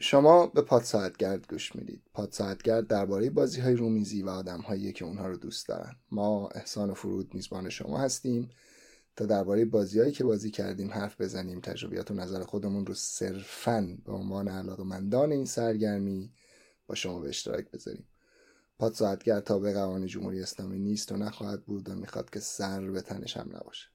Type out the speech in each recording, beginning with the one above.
شما به پاد ساعتگرد گوش می‌دید. پاد ساعتگرد درباره بازی های رومیزی و آدم هایی که اونها رو دوست دارن. ما احسان فرود میزبان شما هستیم تا درباره بازیهایی که بازی کردیم حرف بزنیم. تجربیات و نظر خودمون رو صرفا به عنوان علاقمندان این سرگرمی با شما به اشتراک بذاریم. پاد ساعتگر به قوانین جمهوری اسلامی نیست و نخواهد بود و می‌خواد که سر به تنش هم نباشه.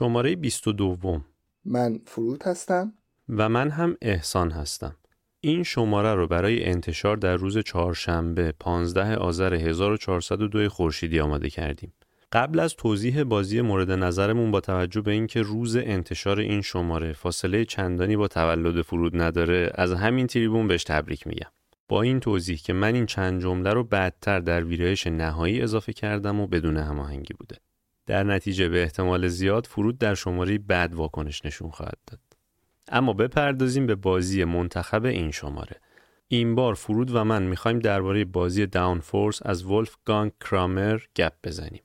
شماره 22 من فرود هستم و من هم احسان هستم. این شماره رو برای انتشار در روز چهارشنبه 15 آذر 1402 خورشیدی آماده کردیم. قبل از توضیح بازی مورد نظرمون با توجه به اینکه روز انتشار این شماره فاصله چندانی با تولد فرود نداره از همین تریبون بهش تبریک میگم. با این توضیح که من این چند جمله رو بعدتر در ویرایش نهایی اضافه کردم و بدون هماهنگی بوده. در نتیجه به احتمال زیاد فرود در شماره بعد واکنش نشون خواهد داد. اما بپردازیم به بازی منتخب این شماره. این بار فرود و من می‌خوایم درباره بازی داون فورس از ولف گانگ کرامر گپ بزنیم.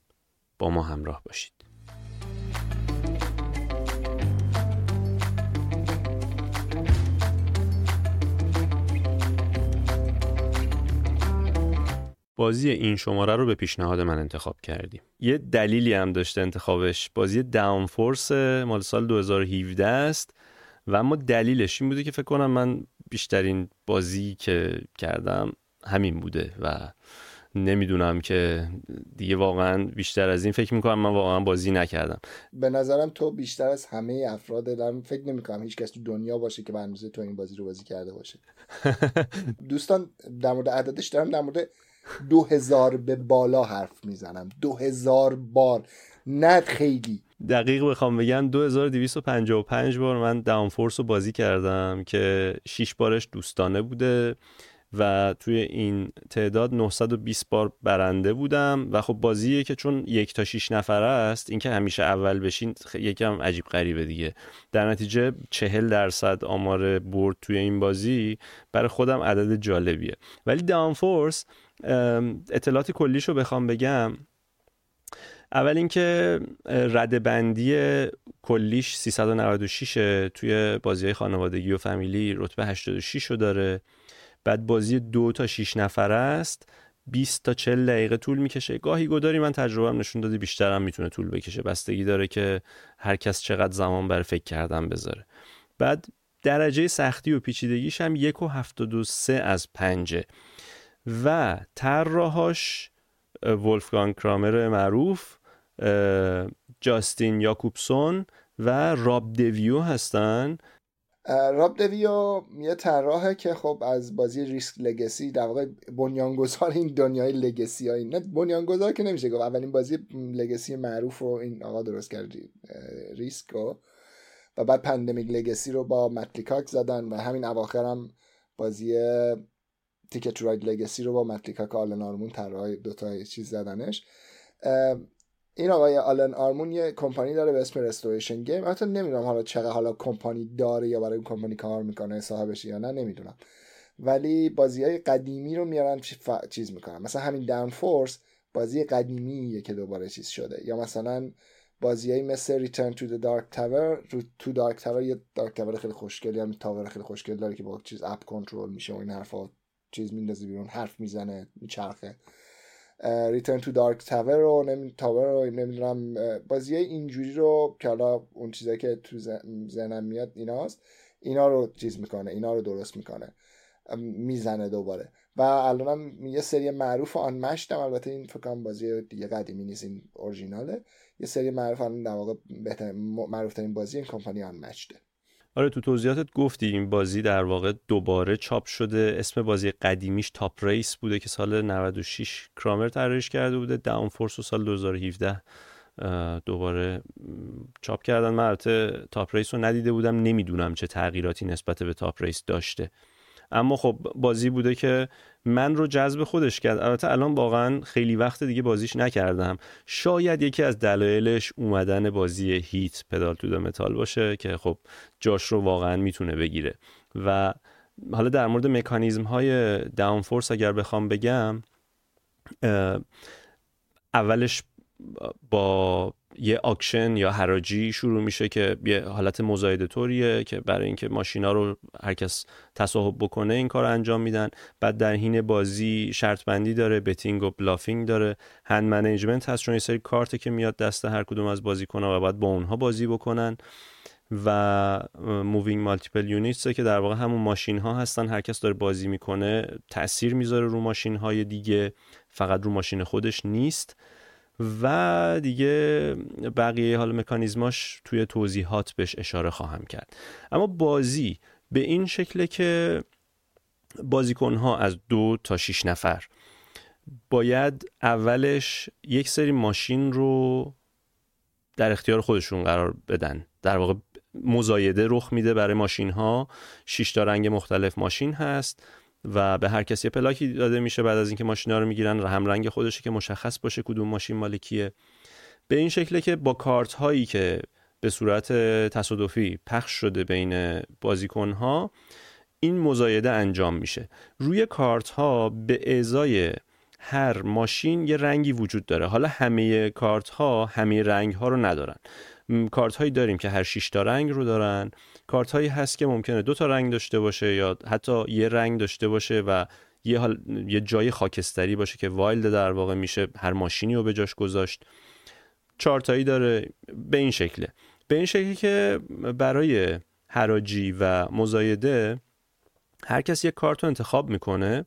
با ما همراه باشید. بازی این شماره رو به پیشنهاد من انتخاب کردیم. یه دلیلی هم داشته انتخابش. بازی داون فورس مال سال 2017 است و اما دلیلش این بوده که فکر کنم من بیشترین بازی که کردم همین بوده و نمی‌دونم که دیگه واقعا بیشتر از این فکر می‌کنم. من واقعا بازی نکردم. به نظرم تو بیشتر از همه افراد دارم فکر نمی‌کنم هیچ کس تو دنیا باشه که به تو این بازی رو بازی کرده باشه. دوستان در مورد عددش دارم در مورد دو هزار به بالا حرف می‌زنم. دو هزار بار. نه خیلی. دقیق بخوام بگم 2255 بار من داون فورس رو بازی کردم که 6 بارش دوستانه بوده و توی این تعداد 920 بار برنده بودم و خب بازیه که چون یک تا 6 نفره است اینکه همیشه اول بشین یکم عجیب غریبه دیگه. در نتیجه 40 درصد آمار برد توی این بازی برای خودم عدد جالبیه. ولی داون فورس اطلاعات کلیشو بخوام بگم. اول اینکه رده بندی کلیش 396 توی بازی های خانوادگی و فامیلی رتبه 86 رو داره. بعد بازی دو تا 6 نفره است. 20 تا 40 دقیقه طول می‌کشه. گاهی گداری من تجربه هم نشون داده بیشتر هم می‌تونه طول بکشه. بستگی داره که هر کس چقدر زمان بر فکر کردن بذاره. بعد درجه سختی و پیچیدگیش هم یک و هفتاد و سه از پنجه. و طراحاش ولفگان کرامر معروف جاستین یاکوبسون و راب دویو هستن. راب دویو یه طراحه که خب از بازی ریسک لگسی در واقع بنیانگذار این دنیای لگسی های نه بنیانگذار که نمیشه گفت اولین بازی لگسی معروف رو این آقا درست کرد ریسک رو. و بعد Pandemic Legacy رو با Matt Leacock زدن و همین اواخر هم بازی Ticket to Ride Legacy رو با Matt Leacock Alan R. Moon طراح دوتا چیز زدنش این آقای Alan R. Moon یه کمپانی داره به اسم Restoration Games حتی نمی‌دونم حالا چقدر حالا کمپانی داره یا برای کمپانی کار می‌کنه صاحبش یا نه نمی‌دونم. ولی بازی های قدیمی رو میارن چیز می‌کنن. مثلا همین Downforce بازی قدیمیه که دوباره چیز شده. یا مثلا بازیایی مثل Return to the Dark Tower تو Dark Tower یه Dark Tower خیلی خوشگلی هم تاور خیلی خوشگل داره که با چیز اپ کنترل میشه و این حرفا چیز میندازه بیرون حرف می‌زنه میچرخه. ریترن تو دارک تاور رو تاور رو نمی‌دونم بازی اینجوری رو که حالا اون چیزایی که تو ذهنم میاد ایناست اینا رو چیز می‌کنه اینا رو درست می‌کنه. می‌زنه دوباره. و الانم یه سری معروف Unmatched م البته این فکر کنم بازی دیگه قدیمی نیست این اورجیناله یه سری معروف الان در واقع بهترین معروف ترین بازی این کمپانی Unmatched ه آره تو توضیحاتت گفتی این بازی در واقع دوباره چاپ شده. اسم بازی قدیمیش Top Race بوده که سال 96 Kramer طراحیش کرده بوده. Downforce و سال 2017 دوباره چاپ کردن. من البته Top Race رو ندیده بودم. نمی‌دونم چه تغییراتی نسبت به Top Race داشته. اما خب بازی بوده که من رو جذب خودش کرد. البته الان واقعا خیلی وقت دیگه بازیش نکردم. شاید یکی از دلایلش اومدن بازی Heat Pedal to the Metal باشه که خب جاش رو واقعا می‌تونه بگیره. و حالا در مورد مکانیزم های Downforce اگر بخوام بگم اولش با یه auction یا حراجی شروع میشه که یه حالت مزایده طوریه که برای اینکه ماشینا رو هر کس تصاحب بکنه این کار انجام میدن. بعد در حین بازی شرط بندی داره betting و bluffing داره. hand management هست چون یه سری کارت که میاد دست هر کدوم از بازیکن‌ها و بعد با اونها بازی بکنن. و moving multiple units که در واقع همون ماشین ها هستن. هر کس داره بازی می‌کنه تاثیر می‌ذاره رو ماشین های دیگه. فقط رو ماشین خودش نیست. و دیگه بقیه حال مکانیزماش توی توضیحات بهش اشاره خواهم کرد. اما بازی به این شکله که بازیکن ها از دو تا شیش نفر باید اولش یک سری ماشین رو در اختیار خودشون قرار بدن. در واقع مزایده رخ میده برای ماشین ها شش تا رنگ مختلف ماشین هست. و به هر کسی پلاکی داده میشه بعد از اینکه ماشینا رو می‌گیرن هم رنگ خودشه که مشخص باشه کدوم ماشین مالکیه. به این شکله که با کارت هایی که به صورت تصادفی پخش شده بین بازیکن ها این مزایده انجام میشه. روی کارت ها به ازای هر ماشین یه رنگی وجود داره. حالا همه کارت ها همه رنگ ها رو ندارن. کارت هایی داریم که هر 6 تا رنگ رو دارن. کارت هایی هست که ممکنه دو تا رنگ داشته باشه یا حتی یه رنگ داشته باشه و یه, حال، یه جای خاکستری باشه که wild در واقع میشه هر ماشینی رو به جاش گذاشت. چارتایی داره به این شکله. به این شکلی که برای حراجی و مزایده هر کس یک کارت رو انتخاب می‌کنه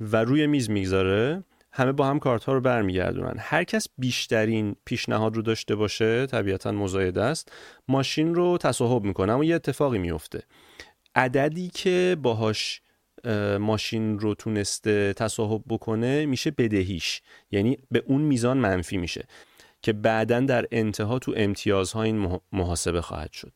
و روی میز می‌گذاره. همه با هم کارت ها رو برمیگردونن. هر کس بیشترین پیشنهاد رو داشته باشه طبیعتا مزایده است ماشین رو تصاحب می‌کنه. اما یه اتفاقی میفته عددی که باهاش ماشین رو تونسته تصاحب بکنه میشه بدهیش. یعنی به اون میزان منفی میشه که بعدا در انتها تو امتیازها این محاسبه خواهد شد.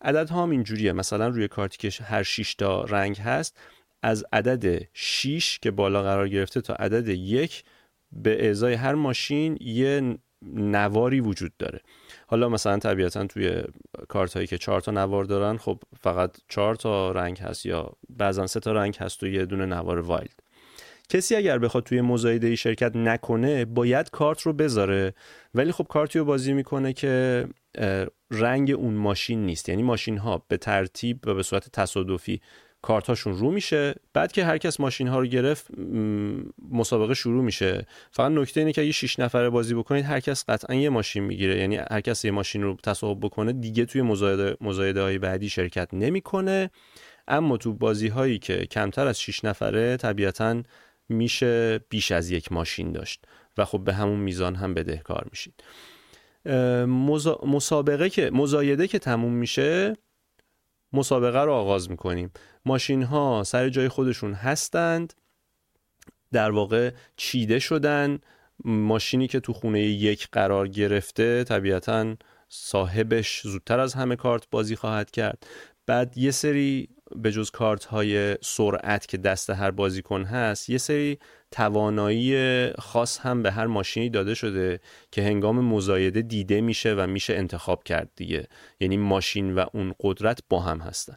عددها هم اینجوریه. مثلا روی کارتی که هر 6 تا رنگ هست از عدد 6 که بالا قرار گرفته تا عدد یک به ازای هر ماشین یه نواری وجود داره. حالا مثلا طبیعتا توی کارت هایی که چهار تا نوار دارن خب فقط چهار تا رنگ هست یا بعضا سه تا رنگ هست و یه دونه نوار وایلد. کسی اگر بخواد توی مزایده ای شرکت نکنه باید کارت رو بذاره. ولی خب کارتی رو بازی می‌کنه که رنگ اون ماشین نیست. یعنی ماشین ها به ترتیب و به صورت تصادفی کارتاشون رو میشه. بعد که هر کس ماشین ها رو گرفت مسابقه شروع میشه. فقط نکته اینه که اگه 6 نفره بازی بکنید هر کس قطعا یه ماشین می‌گیره. یعنی هر کس یه ماشین رو تصاحب بکنه دیگه توی مزایده مزایده های بعدی شرکت نمی‌کنه. اما تو بازی هایی که کمتر از 6 نفره طبیعتا میشه بیش از یک ماشین داشت. و خب به همون میزان هم بدهکار میشید. مسابقه که مزایده که تموم میشه مسابقه رو آغاز می‌کنیم. ماشین ها سر جای خودشون هستند در واقع چیده شدن. ماشینی که تو خونه یک قرار گرفته طبیعتا صاحبش زودتر از همه کارت بازی خواهد کرد. بعد یه سری به جز کارت های سرعت که دست هر بازیکن هست یه سری توانایی خاص هم به هر ماشینی داده شده که هنگام مزایده دیده میشه و میشه انتخاب کرد دیگه. یعنی ماشین و اون قدرت با هم هستن.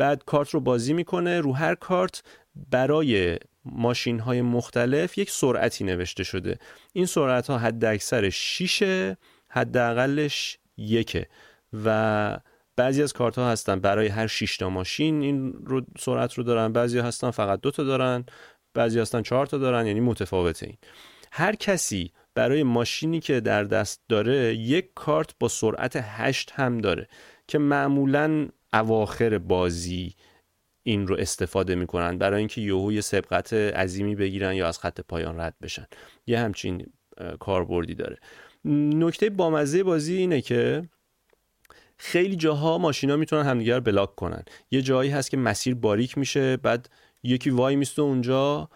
بعد کارت رو بازی می‌کنه. رو هر کارت برای ماشین های مختلف یک سرعتی نوشته شده. این سرعت ها حد اکثر 6 حداقلش یکه و بعضی از کارت ها هستن برای هر 6 تا ماشین. این رو سرعت رو دارن. بعضی هستن فقط دو تا دارن. بعضی هستن چهار تا دارن. یعنی متفاوته این. هر کسی برای ماشینی که در دست داره یک کارت با سرعت 8 هم داره که معمولا اواخر بازی این رو استفاده می‌کنن برای اینکه یهو یه سبقت عظیمی بگیرن یا از خط پایان رد بشن. یه همچین کاربردی داره. نکته بامزه بازی اینه که خیلی جاها ماشینا می‌تونن همدیگر بلاک کنن. یه جایی هست که مسیر باریک میشه بعد یکی وای میسته اونجا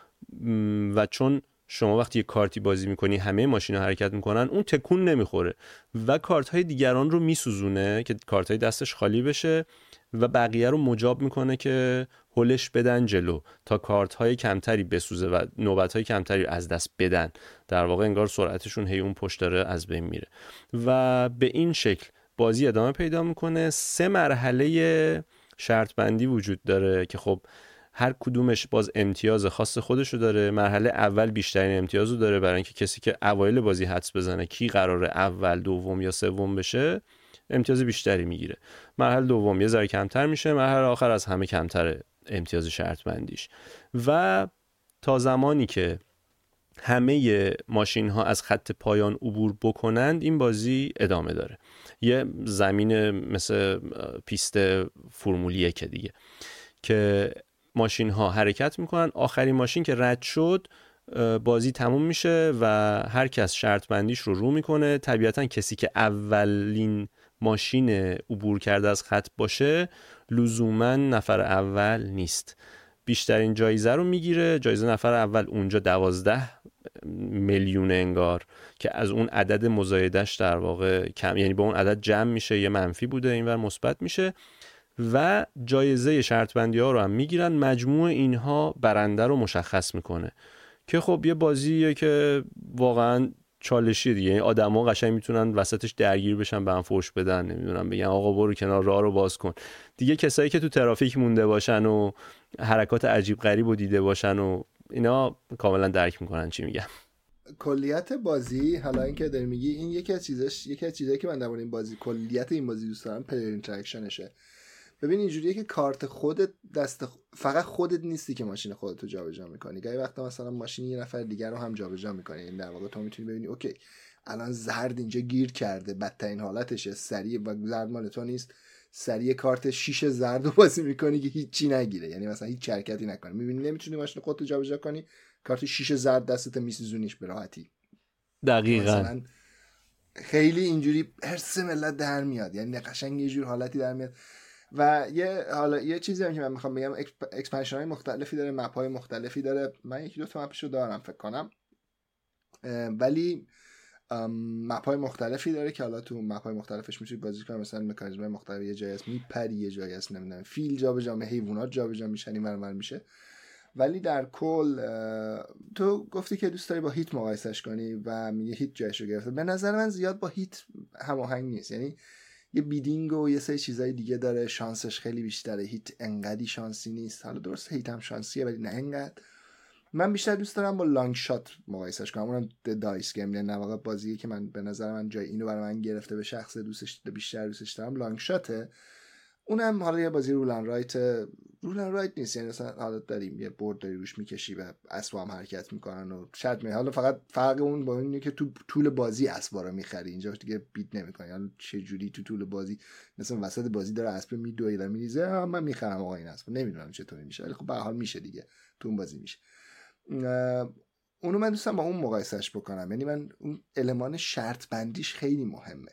و چون شما وقتی یه کارتی بازی می‌کنی همه ماشینا حرکت می‌کنن اون تکون نمی‌خوره و کارت های دیگران رو میسوزونه که کارت های دستش خالی بشه و بقیه رو مجاب می‌کنه که هلش بدن جلو تا کارت های کمتری بسوزه و نوبت های کمتری از دست بدن. در واقع انگار سرعتشون هی اون پشت داره از بین میره. و به این شکل بازی ادامه پیدا می‌کنه. سه مرحله شرط بندی وجود داره که خب هر کدومش باز امتیاز خاص خودشو داره. مرحله اول بیشترین امتیازو داره برای اینکه کسی که اوایل بازی حدس بزنه کی قراره اول دوم یا سوم بشه امتیاز بیشتری می‌گیره. مرحله دوم یه ذره کمتر میشه مرحله آخر از همه کمتر امتیاز شرط بندیش و تا زمانی که همه ماشین ها از خط پایان عبور بکنند این بازی ادامه داره. یه زمین مثل پیست فرمولی که دیگه که ماشین ها حرکت می‌کنن. آخرین ماشین که رد شد بازی تموم میشه و هر کس شرط بندیش رو رو می‌کنه. طبیعتا کسی که اولین ماشین عبور کرده از خط باشه لزوما نفر اول نیست. بیشترین جایزه رو می‌گیره. جایزه نفر اول اونجا دوازده میلیون انگار که از اون عدد مزایدش در واقع کم یعنی با اون عدد جمع میشه یه منفی بوده اینور مثبت میشه. و جایزه شرط بندی ها رو هم می‌گیرن. مجموع اینها برنده رو مشخص می‌کنه. که خب یه بازیه که واقعا چالشی دیگه. یعنی آدما قشنگ می‌تونن وسطش درگیر بشن به هم فوش بدن نمی‌دونم بگن آقا برو کنار راه رو باز کن. دیگه کسایی که تو ترافیک مونده باشن و حرکات عجیب غریب و دیده باشن و اینا کاملا درک می‌کنن چی میگم. کلیت بازی حالا اینکه داری میگی این یکی از چیزاش یکی از چیزایی که من در این بازی کلیت این بازی دوست دارم player interaction شه. ببین اینجوریه که کارت خودت دست فقط خودت نیستی که ماشین خودت رو جابجا می‌کنی. گاهی وقتا مثلا ماشین یه نفر دیگر رو هم جابجا می‌کنی این یعنی در واقع تو می‌تونی ببینی okay الان زرد اینجا گیر کرده بدترین حالتشه سریع و زرد مال تو نیست. سریع کارت شیش زرد رو بازی می‌کنی که هیچی نگیره. یعنی مثلا هیچ حرکتی نکنی می‌بینی نمی‌تونی ماشین خودت رو جابجا کنی کارت شیش زرد دستت میسوزونیش به راحتی. دقیقا. خیلی اینجوری حرص ملت در میاد. یعنی قشنگ یه جور حالتی در میاد. و یه حالا یه چیزی هم که من می‌خوام بگم expansion های مختلفی داره map های مختلفی داره. من یکی دو تا map شو دارم فکر کنم. ولی مپ های مختلفی داره که حالا تو مپ های مختلفش می‌تونید بازی کنید مثلا مکانیزم مختلف یه جایی هست میپری یه جایی هست نمی‌دونم فیل جابجا به حیوانات جابجا میشن این میشه. ولی در کل تو گفتی که دوست داری با هیت مقایسش کنی و میگه هیت جایش رو گرفته. به نظر من زیاد با هیت هماهنگ نیست. یعنی یه بیدینگ و یه سری چیزای دیگه داره. شانسش خیلی بیشتره. هیت انقدی شانسی نیست. حالا درست هیت هم شانسیه ولی نه انقدر. من بیشتر دوست دارم با Long Shot مقایسش کنم. اونم Dice Game یعنی واقع بازیه که من به نظر من جای اینو برای من گرفته به شخصه دوستش بیشتر دوستش دارم. Long Shot ه اونم حالا یه بازی roll and write roll and write نیست. یعنی مثلا حالا داریم یه board داری روش می‌کشی و اسبا هم حرکت می‌کنن و شرط می حالا فقط فرق اون با اینه که تو طول بازی اسبا رو می‌خری. اینجا دیگه bet نمی‌کنی. حالا چه جوری تو طول بازی؟ مثلا وسط بازی داره اسب میدوی و میریزه من می‌خرم آقا این اسب نمی‌دونم چطوری میشه ولی خب به حال میشه دیگه. تو اون بازی میشه. اونو من دوستم با اون مقایسش بکنم. یعنی من اون المان شرط بندیش خیلی مهمه.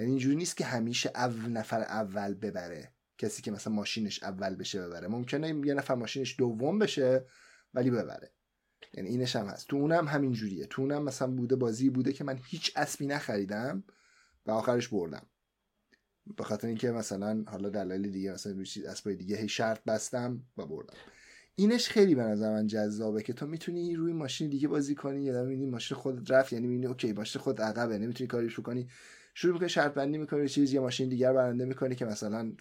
یعنی اینجوری نیست که همیشه اول نفر اول ببره کسی که مثلا ماشینش اول بشه ببره. ممکنه یه نفر ماشینش دوم بشه ولی ببره. یعنی اینش هم هست. تو اونم همین جوریه. تو اونم مثلا بوده بازی بوده که من هیچ اسبی نخریدم و آخرش بردم. به خاطر اینکه مثلا حالا دلایل دیگه مثلا روی اسبای دیگه هی شرط بستم و بردم. اینش خیلی به نظر من جذابه که تو می‌تونی روی ماشین دیگه بازی کنی یا می‌بینی ماشین خود رفت یعنی می‌بینی اوکی ماشین خود عقبه نمی‌تونی کاریش کنی شروع می‌کنی شرط بندی می‌کنی چیز یا ماشین دیگر برنده می‌کنی که مثلا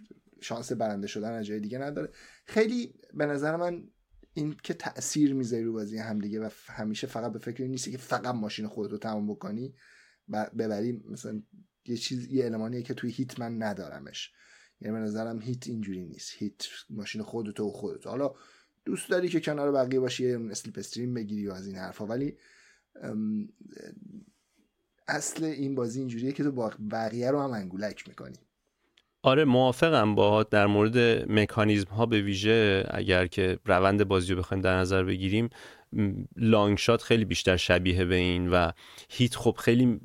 شانس برنده شدن از جای دیگه نداره. خیلی به نظر من این که تاثیر می‌ذاری رو بازی هم دیگه و همیشه فقط به فکر نیستی که فقط ماشین خودت رو تمام بکنی و ببری مثلا یه چیز یه المانیه که توی هیت من ندارمش. یعنی به نظرم Heat اینجوری نیست. Heat ماشین خودت و خودت حالا دوست داری که کنار بقیه باشی یه slipstream بگیری و از این حرفا. ولی اصل این بازی اینجوریه که تو بقیه رو هم انگولک می‌کنی. آره موافقم با در مورد مکانیزم ها به ویژه اگر که روند بازی رو بخوایم در نظر بگیریم Long Shot خیلی بیشتر شبیه به این و Heat خب خیلی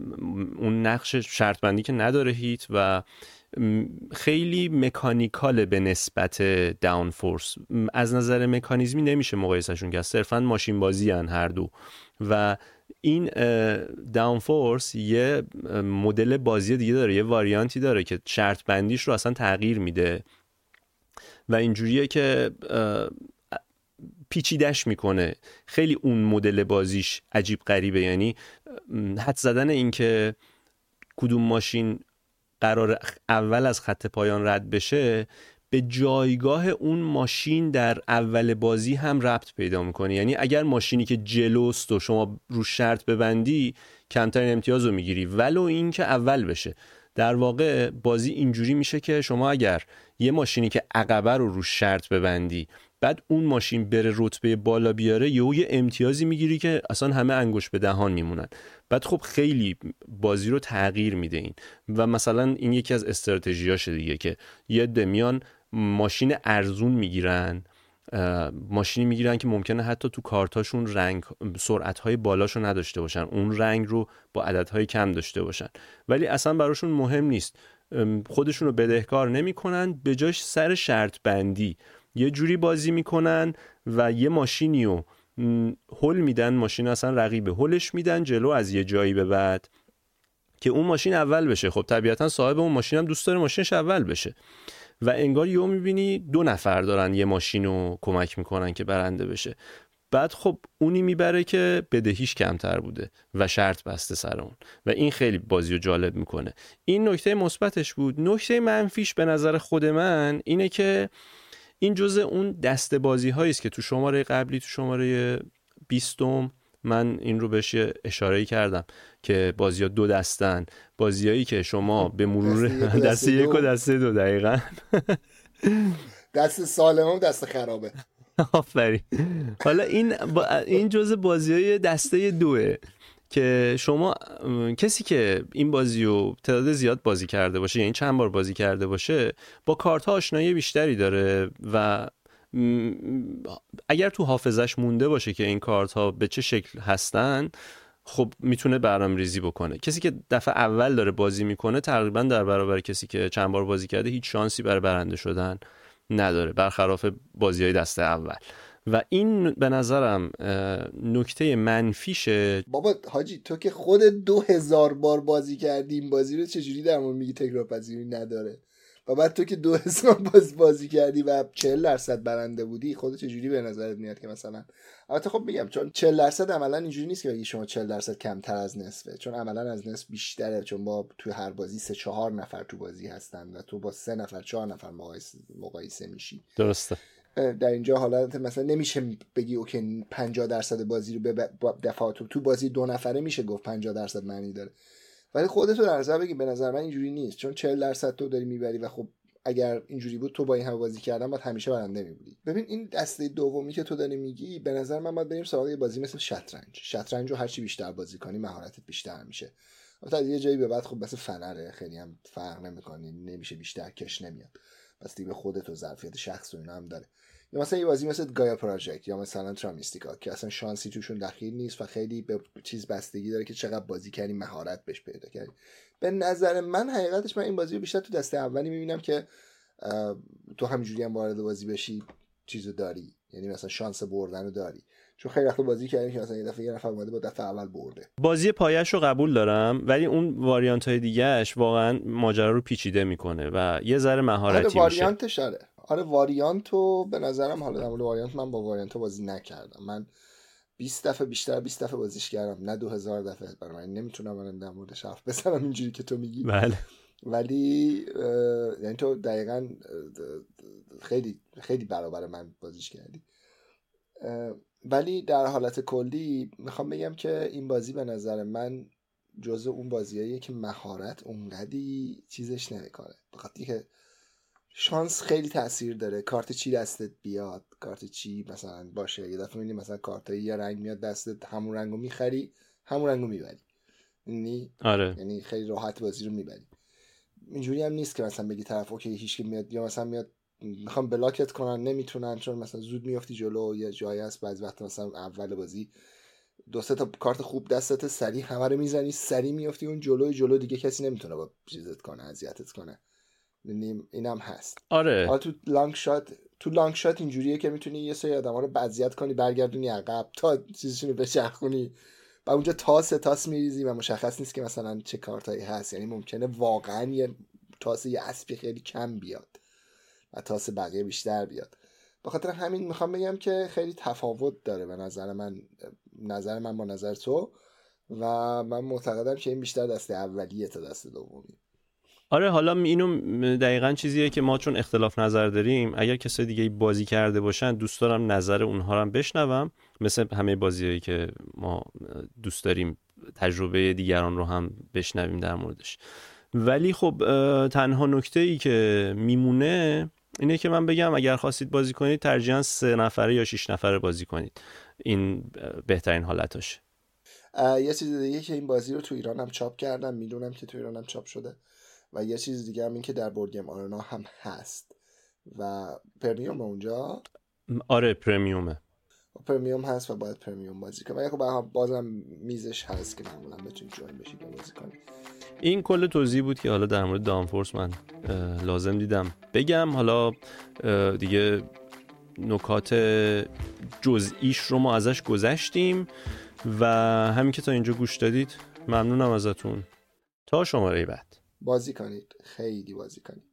اون نقش شرط بندی که نداره هیت و خیلی مکانیکال به نسبت داون فورس. از نظر مکانیزمی نمیشه مقایسهشون کرد. صرفا ماشین بازی هن هر دو و این داون فورس یه مدل بازی دیگه داره یه واریانتی داره که شرط بندیش رو اصلا تغییر میده. و اینجوریه که پیچیدش می‌کنه. خیلی اون مدل بازیش عجیب غریبه. یعنی حد زدن این که کدوم ماشین قرار اول از خط پایان رد بشه به جایگاه اون ماشین در اول بازی هم ربط پیدا می‌کنه. یعنی اگر ماشینی که جلوست و شما رو شرط ببندی کمترین امتیاز رو می‌گیری. ولو این که اول بشه. در واقع بازی اینجوری میشه که شما اگر یه ماشینی که عقبه رو رو شرط ببندی بعد اون ماشین بره رتبه بالا بیاره یهو یه امتیازی می‌گیری که اصلا همه انگوش به دهان میمونن. بعد خب خیلی بازی رو تغییر میده این. و مثلا این یکی از استراتژیاشه دیگه که یه دمیان ماشین ارزون می‌گیرن ماشینی می‌گیرن که ممکنه حتی تو کارتاشون رنگ سرعت های بالاشو نداشته باشن. اون رنگ رو با عددهای کم داشته باشن. ولی اصلا براشون مهم نیست. خودشون رو بدهکار نمی‌کنن. به جاش سر شرط بندی. یه جوری بازی می‌کنن و یه ماشینی رو هل میدن. ماشین اصلا رقیبه. هلش میدن جلو از یه جایی به بعد که اون ماشین اول بشه. خب طبیعتا صاحب اون ماشین هم دوست داره ماشینش اول بشه. و انگار یهو می‌بینی دو نفر دارن یه ماشین رو کمک می‌کنن که برنده بشه. بعد خب اونی می‌بره که بدهیش کمتر بوده و شرط بسته سر اون. و این خیلی بازی رو جالب می‌کنه. این نکته مثبتش بود. نکته منفیش به نظر خود من اینه که این جزء اون دسته بازی است که تو شماره قبلی تو شماره بیستم من این رو بهش اشاره کردم که بازی ها دو دستن. بازیایی که شما به مرور دسته یک و دسته دو. دقیقا. دست سالم و دست خرابه. آفرین. حالا این با این جزء بازی های دسته دوه که شما کسی که این بازی رو تعداد زیاد بازی کرده باشه یعنی چند بار بازی کرده باشه با کارت ها آشنایی بیشتری داره و اگر تو حافظش مونده باشه که این کارت ها به چه شکل هستن خب می‌تونه برنامه ریزی بکنه. کسی که دفعه اول داره بازی می‌کنه تقریبا در برابر کسی که چند بار بازی کرده هیچ شانسی برای برنده شدن نداره برخلاف بازی های دسته اول. و این به نظرم نکته منفیشه. بابا حاجی تو که خود دو هزار بار بازی کردی بازی رو چجوری در میگی تکرار پذیری نداره؟ و بعد تو که دو هزار باز بازی کردی و 40 درصد برنده بودی خود چجوری به نظرت میاد که مثلا؟ البته خب میگم چون 40 درصد عملا اینجوری نیست که بگی شما 40 درصد کمتر از نصفه. چون عملا از نصف بیشتره چون با توی هر بازی سه چهار نفر تو بازی هستن و تو با سه نفر چهار نفر مقایسه میشی. درسته. در اینجا حالت مثلا نمیشه بگی اوکی 50 درصد بازی رو به دفعه تو تو بازی دو نفره میشه گفت 50 درصد معنی داره. ولی خودت رو در نظر بگی به نظر من اینجوری نیست. چون 40 درصد تو داری می‌بری و خب اگر اینجوری بود تو با این همه بازی کردن باید همیشه برنده میبودی. ببین این دسته دومی که تو داری میگی به نظر من باید بریم سراغ بازی مثل شطرنج. شطرنج رو هرچی بیشتر بازی کنی مهارتت بیشتر میشه. البته یه جایی به بعد خب مثل فنره خیلی هم فرق نمی‌کنه. نمیشه بیشتر کش نمیاد. پس به خودت و ظرفیت شخص و اینا هم داره. یا مثلا یه بازی مثل گایا پراجکت یا مثلا ترامیستیکا که اصلا شانسی توشون دخیل نیست و خیلی به چیز بستگی داره که چقدر بازی کردی مهارت بهش پیدا کردی به نظر من حقیقتش من این بازی رو بیشتر تو دسته اولی می‌بینم که تو همینجوری هم وارد بازی بشی چیزو داری. یعنی مثلا شانس بردن رو داری. چون خیلی وقت بازی کردیم که مثلا یه دفعه یه نفر اومده با دفعه اول برده. بازی پایش رو قبول دارم ولی اون واریانت های دیگهش واقعا ماجرا رو پیچیده می‌کنه و یه ذره مهارتی آره واریانتش آره. آره واریانتو به نظرم حالا در واریانت من با واریانت بازی نکردم. من 20 دفعه بیشتر 20 دفعه بازیش کردم نه 2000 دفعه. برای من نمی‌تونم من در موردش حرف بزنم اینجوری که تو میگی. بله. ولی یعنی تو دقیقا خیلی خیلی برابر من بازیش کردی. ولی در حالت کلی می‌خوام بگم که این بازی به نظر من جزء اون بازیاییه که مهارت اونقدی چیزش نمی‌کنه. بخاطر که شانس خیلی تاثیر داره. کارت چی دستت بیاد؟ کارت چی مثلا باشه؟ یه دفعه می‌بینی مثلا کارت یه رنگ میاد دستت همون رنگو می‌خری همون رنگو می‌بری. یعنی آره. یعنی خیلی راحت بازی رو می‌بری. اینجوری هم نیست که مثلا بگی طرف OK هیچ میاد یا مثلا میاد می‌خوام block ت کنن نمی‌تونن چون مثلا زود میافتی جلو یا جایی هست بعضی وقت مثلا اول بازی دو سه تا کارت خوب دستت سری همه رو می‌زنی سری میافتی اون جلو جلو دیگه کسی نمی‌تونه با چیزت کنه اذیتت کنه. این اینم هست. آره. حالا تو لانگ شات تو لانگ شات اینجوریه که می‌تونی یه سری آدما رو بذیت کنی برگردونی عقب تا چیزشون رو بچرخونی. و اونجا تاس تاس میریزی و مشخص نیست که مثلا چه کارتایی هست. یعنی ممکنه واقعا یه تاس یه اسبی خیلی کم بیاد و تاس بقیه بیشتر بیاد. به خاطر همین می‌خوام بگم که خیلی تفاوت داره به نظر من نظر من با نظر تو و من معتقدم که این بیشتر دست اولیه تا دست دومی. آره حالا اینو دقیقا چیزیه که ما چون اختلاف نظر داریم اگر کسای دیگه بازی کرده باشن دوست دارم نظر اونها رو بشنوم. مثل همه بازیهایی که ما دوست داریم تجربه دیگران رو هم بشنویم در موردش. ولی خب تنها نکته ای که میمونه اینه که من بگم اگر خواستید بازی کنید ترجیحاً سه نفره یا شش نفره بازی کنید. این بهترین حالتاشه یه چیز دیگه که این بازی رو تو ایران هم چاپ کردم می‌دونم که تو ایران هم چاپ شده. و یه چیز دیگه هم این که در Board Game Arena هم هست. و premium اونجا؟ آره premium ه. premium هست و باید premium بازی کنم ولی خب بازم میزش هست که معمولا بتونید join بشید و بازی کنید این کل توضیح بود که حالا در مورد Downforce من لازم دیدم بگم. حالا دیگه نکات جزئیش رو ما ازش گذشتیم و همین که تا اینجا گوش دادید ممنونم ازتون. تا شماره بعد. بازی کنید. خیلی بازی کنید.